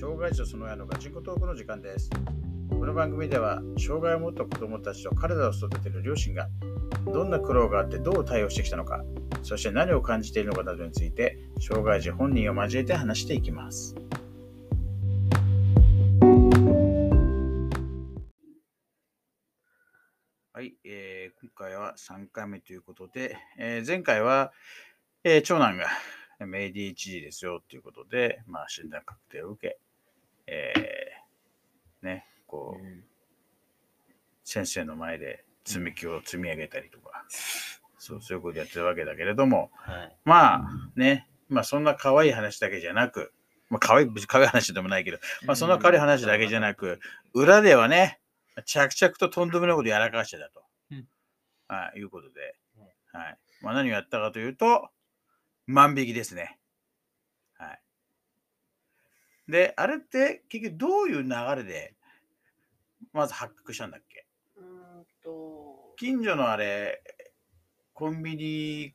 障害児とその親のガチンコトークの時間です。この番組では、障害を持った子供たちと彼らを育てる両親が、どんな苦労があってどう対応してきたのか、そして何を感じているのかなどについて、障害児本人を交えて話していきます。はい、えー今回は3回目ということで、えー前回は、えー長男がメイディ 1G ですよということで、まあ、診断確定を受け、えーね、こう、先生の前で積み木を積み上げたりとか、そうそういうことやってるわけだけれども、はい。まあね、まあそんな可愛い話だけじゃなく、まあ可愛い、可愛い話でもないけど、まあそんな可愛い話だけじゃなく、裏ではね、着々ととんでもないことやらかしてたと。うんはい、いうことで、はい。まあ何をやったかというと、万引きですね。はい。で、あれって結局どういう流れで、まず発覚したんだっけ？うーんと、近所のあれ、コンビニ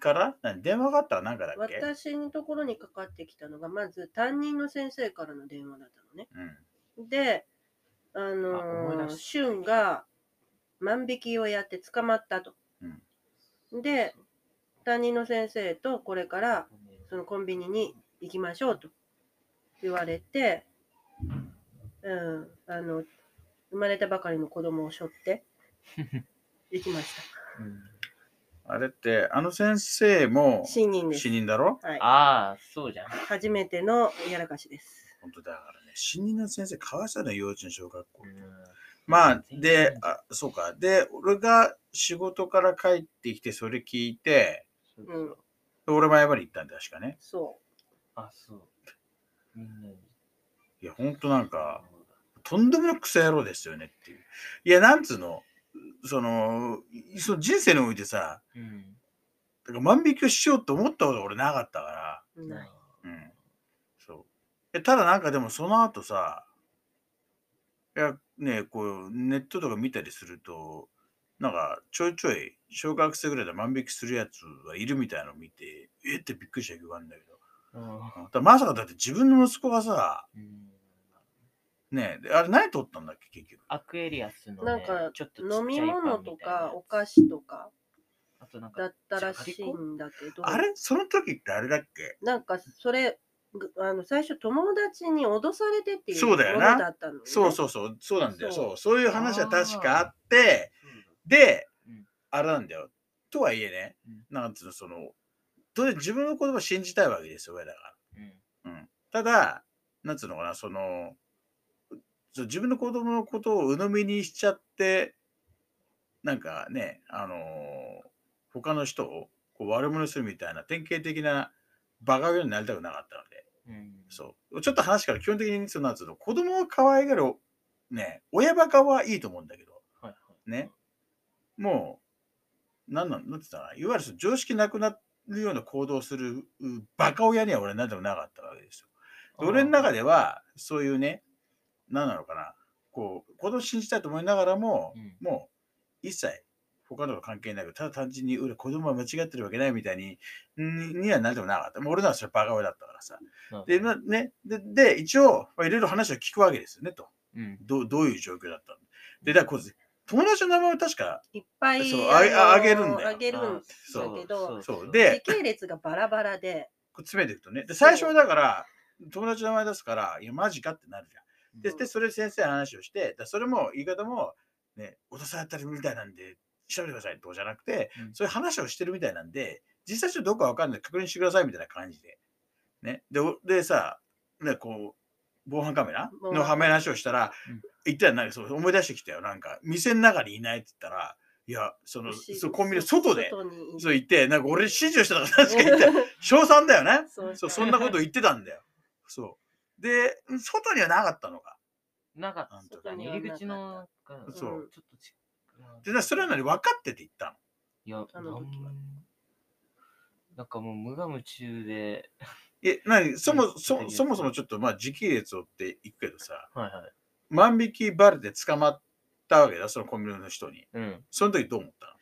から何電話があったら何かだっけ？私のところにかかってきたのが、まず担任の先生からの電話だったのね。うん。で、ああのー、思い出し俊が万引きをやって捕まったと。で、担任の先生とこれからそのコンビニに行きましょうと言われて、うん、あの、生まれたばかりの子供を背負って 行きました。あれって、あの先生も新任です死。人だろ？はい。ああ、そうじゃん。初めてのやらかしです。本当だからね、死人の先生、かわいそうな幼稚園、小学校。うんまあ、で、あ、そうか。で、俺が仕事から帰ってきて、それ聞いて、そうん俺も謝り行ったんだ、確かね。そあ、そう。みんなに。いや、ほんとなんか、とんでもなくクソ野郎ですよねっていう。いや、なんつうの、その、その人生においてさ、うん。だから万引きをしようと思ったこと俺なかったから、う。ない。うん。そう。えただなんかでもその後さ、いや、ね、こう、ネットとか見たりすると、なんかちょいちょい小学生ぐらいで万引きするやつはいるみたいなのを見て、えってびっくりしたけどあるんだけど。うん。だまさかだって自分の息子がさ、うん。ねであれ何取ったんだっけ、結局。アクエリアスの、ね、なんかちょっとちっちゃい飲み物とかお菓子とか。あとなんかだったらしいんだけど、あれ？その時ってあれだっけ？なんかそれ、ぐあの最初友達に脅されてっていうそうだよな。ものだったの、ね。そうそうそう、そうなんだよ。そう。そう、そういう話は確かあって、で、うん。あれなんだよ。とはいえね、なんつうの、その、当然自分の子供を信じたいわけですよ、親だかうん。ら。うん。ただ、なんつうのかな、その、自分の子供のことを鵜呑みにしちゃって、なんかね、あのー他の人をこう悪者にするみたいな典型的なバカ親になりたくなかったので、うん。そう。ちょっと話から基本的に、そのなんつうの、子供を可愛がる、ね、親バカはいいと思うんだけど、はいはい。ね、もう、なんなん、なんつったら、いわゆるその常識なくなるような行動をするうバカ親には俺は何でもなかったわけですよ。で俺の中では、そういうね、何なのかな、こう、子供を信じたいと思いながらも、うんもう、一切、他のと関係なく、ただ単純に、俺、子供は間違ってるわけないみたいに、にには何でもなかった。もう俺のはそれバカ親だったからさ。で、まあね、で、で一応、まあいろいろ話を聞くわけですよね、と。うんどうどういう状況だったので、だからこう友達の名前を確か、いっぱいそうあげのあげるんだよあげるんだけど、そうで時系列がバラバラで、詰めていくとね。で、最初はだから、友達の名前出すから、いや、マジかってなるじゃん。で、でそれ先生の話をして、だそれも言い方も、ね、脅されたりみたいなんで、調べてくださいとかじゃなくて、うんそういう話をしてるみたいなんで、実際ちょっとどこかわかんない確認してくださいみたいな感じで。ね。で、おでさ、ね、こう、防犯カメラのはめ話をしたら、うん言ったらなんかそう思い出してきたよ。なんか、店の中にいないって言ったら、いや、その、しそうコンビニの外で、そう言って、なんか俺指示をしてたから確か言って、賞賛だよね。そうそう、そんなこと言ってたんだよ。そう。で、外にはなかったのか。なんかなんと外には入り口のがそうちょっとちで、なそれは何分かってて言ったの。いや、あの時はなんなんかもう無我夢中で、え、なに、そもうんそ、そもそもちょっと、まあ、時系列をっていくけどさ、はいはい。万引きバレて捕まったわけだ、そのコンビニの人に。うん。その時どう思った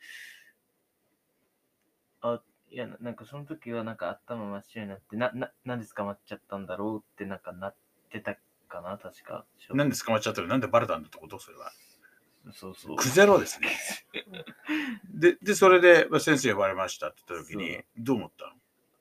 いや、ななんかその時はなんか頭真っ白になって、な、な、なんで捕まっちゃったんだろうってなんかなっってたかな、確か。なんで捕まっちゃったの？なんでバレたんだってこと？それは。そうそう。クゼロですね。で、で、それで、まあ、先生呼ばれましたって言った時にどう思ったの？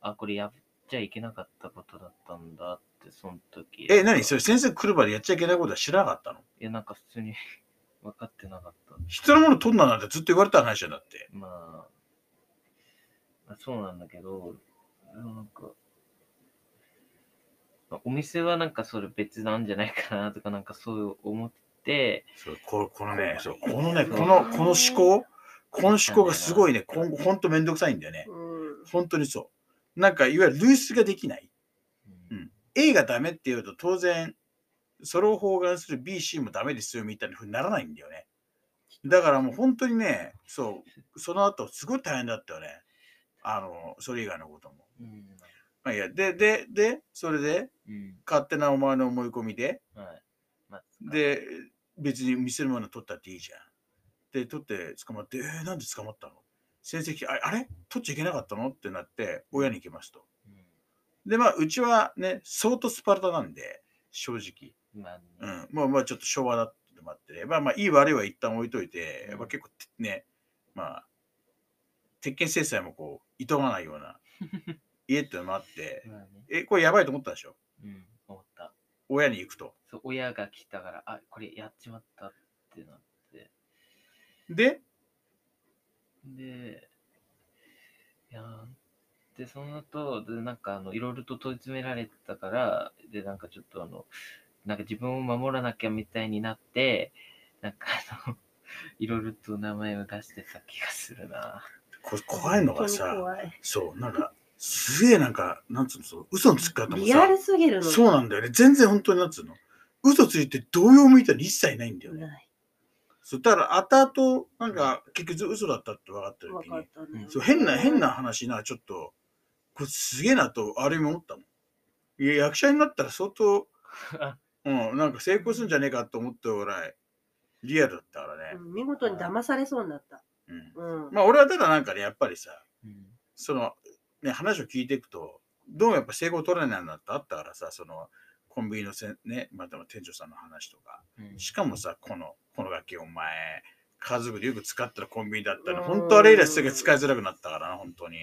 あ、これやっちゃいけなかったことだったんだって、その時。え、何？それ先生来るまでやっちゃいけないことは知らなかったの？いや、なんか普通に 分かってなかった。人のもの取んななんてずっと言われた話じゃんだって。まあ、まあそうなんだけど、なんか、まあお店はなんかそれ別なんじゃないかなとか、なんかそう思って、そうここのね、そうこのね、この、この思考、この思考がすごいね、今後ほんとめんどくさいんだよね。うん本当にそう。なんか、いわゆる類出ができない。ううん A がダメって言うと当然、それを包含する B、C もダメですよみたいな風にならないんだよね。だからもう本当にね、そう、その後すごい大変だったよね。あの、それ以外のことも。うん。まあ、いや、で、で、で、それで、うん。勝手なお前の思い込みで、はい。まあ、で、別に見せるもの取ったっていいじゃん。で、取って捕まって、えー、なんで捕まったの？先生来て、ああれ？取っちゃいけなかったの？ってなって、親に行きますと。うんで、まあ、うちはね、相当スパルタなんで、正直。まあうね、ん。まあまあ、ちょっと昭和だってのもあってね。まあまあ、いい悪いは一旦置いといて、やっぱ結構ね、まあ、鉄拳制裁もこう、いとまないような 家ってのもあって、まあね。え、これやばいと思ったでしょ？うん、思った。親に行くと。そう、親が来たから、あ、これやっちまったってなって。で、で、いやーで、その後、で、なんか、あの、いろいろと問い詰められてたから、で、なんかちょっとあの、なんか自分を守らなきゃみたいになって、なんかあの、いろいろと名前を出してた気がするな。これ怖いのがさ、怖いそう、なんか、すげえなんか、なんつうの、そう嘘のつき方もリアルさ、すぎるの。そうなんだよね。全然本当になんつうの。嘘ついて動揺向いたら一切ないんだよね。ない。そう、だから後々、なんか、結局嘘だったって分かった時にね。そう変な、変な話な、ちょっと、これすげえなと、ある意味思ったもん。いや、役者になったら相当、うん、なんか成功するんじゃねえかと思ったぐらい、リアルだったからね。うん見事に騙されそうになった。うん。うん。まあ、俺はただなんかね、やっぱりさ、うん。その、ね、話を聞いていくと、どうもやっぱ成功取れないなってあったからさ、その、コンビニのせんね、また店長さんの話とか。うんしかもさ、この、この楽器お前、家族でよく使ったらコンビニだったら、本当あれ以来すぐ使いづらくなったからな、本当に。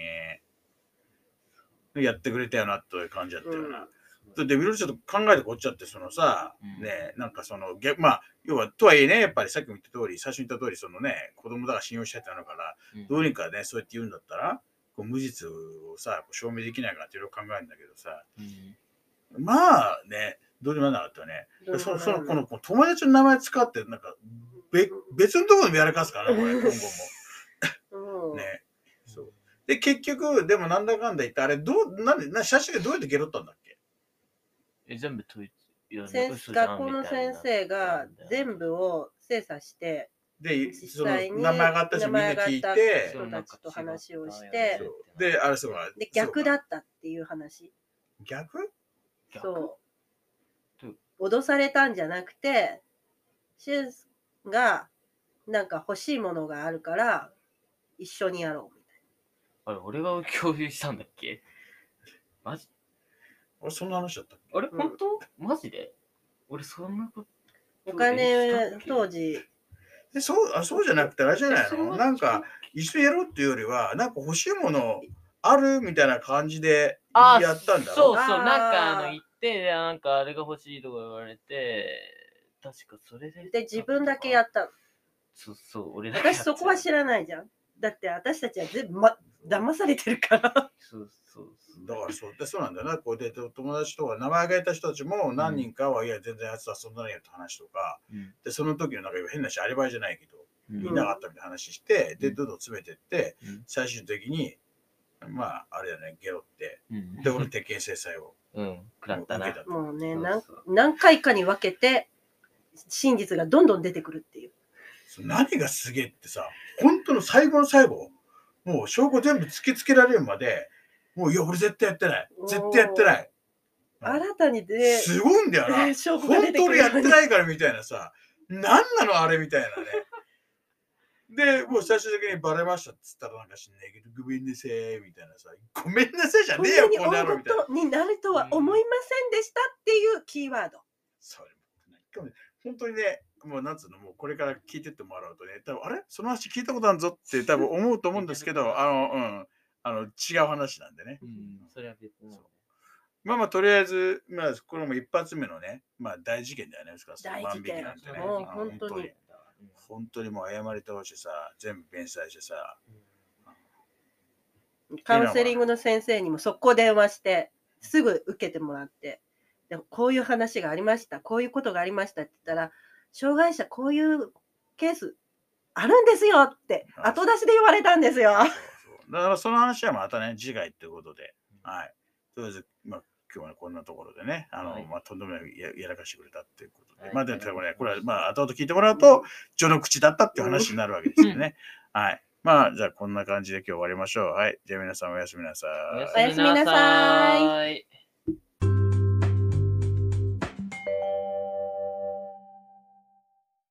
やってくれたよな、という感じだったよな。だっていろいろちょっと考えてこっちゃって、そのさ、うん。ね、なんかその、逆まあ、要は、とはいえね、やっぱりさっきも言った通り、最初に言った通り、そのね、子供だから信用しちゃってなのから、うん。どうにかね、そうやって言うんだったら、こう無実をさ、こう証明できないかなっていろいろ考えるんだけどさ、うん。まあね、どうにもならなかったよね。その、その、この、この友達の名前使って、なんか、べ別のところでもやらかすからね、これ、今後も。うん。ね。そう。で、結局、でもなんだかんだ言って、あれ、どう、なんで、な写真でどうやってゲロったんだっけ？え、全部統一。いや先嘘じゃん学校の先生が全部を精査して、で、実その、際に名前上がった人みんな聞いて人たちと話をしてで、あれ、そうか。で、逆だったっていう話。逆？そうう。脅されたんじゃなくて、シュンがなんか欲しいものがあるから一緒にやろうみあれ、俺が共有したんだっけ？マジ？俺、そんな話だったっけ？あれ、うん。本当？マジで？俺、そんなこと。たいな。お金当時。そうあそうじゃなくて、あれじゃないの？なんか、一緒にやろうっていうよりは、なんか欲しいものあるみたいな感じであやったんだろ？そうそう、なんかあの、て、なんかあれが欲しいとか言われて、確かそれで。で自分だけやったの。そうそう、俺だけや私そこは知らないじゃん。だって私たちは全部、ま、騙されてるから。そうそうそう。だからそうでそうなんだよな。こうで友達とか名前挙げた人たちも何人かは、いや、全然あいつ遊んだねよって話とか、うんで、その時のなんか変なし、アリバイじゃないけど、うんいなかったみたいな話して、で、うんどんどん詰めてって、うん最終的に、まあ、あれだね、ゲロって、うんで、俺、鉄拳制裁をうん、食らったな。もうね、何何回かに分けて真実がどんどん出てくるっていう。何がすげえってさ、本当の最後の最後、もう証拠全部突きつけられるまで、もういや、俺絶対やってない。絶対やってない。うん新たにですごいんだよな。本当にやってないからみたいなさ、何なのあれみたいなね。で、もう最終的にバレましたっつったらなんかしんないけど、ごめんなさいみたいなさ、ごめんなさいじゃねえよ、なにこんなの大みたいな。事になるとは思いませんでしたっていうキーワード。それも本当にね、もうなんつうの、もうこれから聞いてってもらうとね、多分あれ？その話聞いたことあるぞって多分思うと思うんですけど、あの、うん、あの違う話なんでね。うん、それは別なので。まあまあ、とりあえず、まあ、これも一発目のね、まあ大事件だよね、ですから、その大事件万引きなんてね。本当に本当にもう謝り倒してさ、全部弁済してさ、カウンセリングの先生にも速攻電話して、すぐ受けてもらって、でもこういう話がありました、こういうことがありましたって言ったら、障害者こういうケースあるんですよって、あ後出しで言われたんですよ。そう。そうだからその話はまたね、次回ということで、はい。とりあえず、まあ、今日はこんなところでね、あの、はいまあ、とんでもないややらかしてくれたっていうことで、はいまあ、でもね、これは、まあ、後々聞いてもらうと、序の口だったっていう話になるわけですよね。はい。まあ、じゃあ、こんな感じで今日終わりましょう。はい。じゃあ、皆さんおやすみなさい。おやすみなさいい。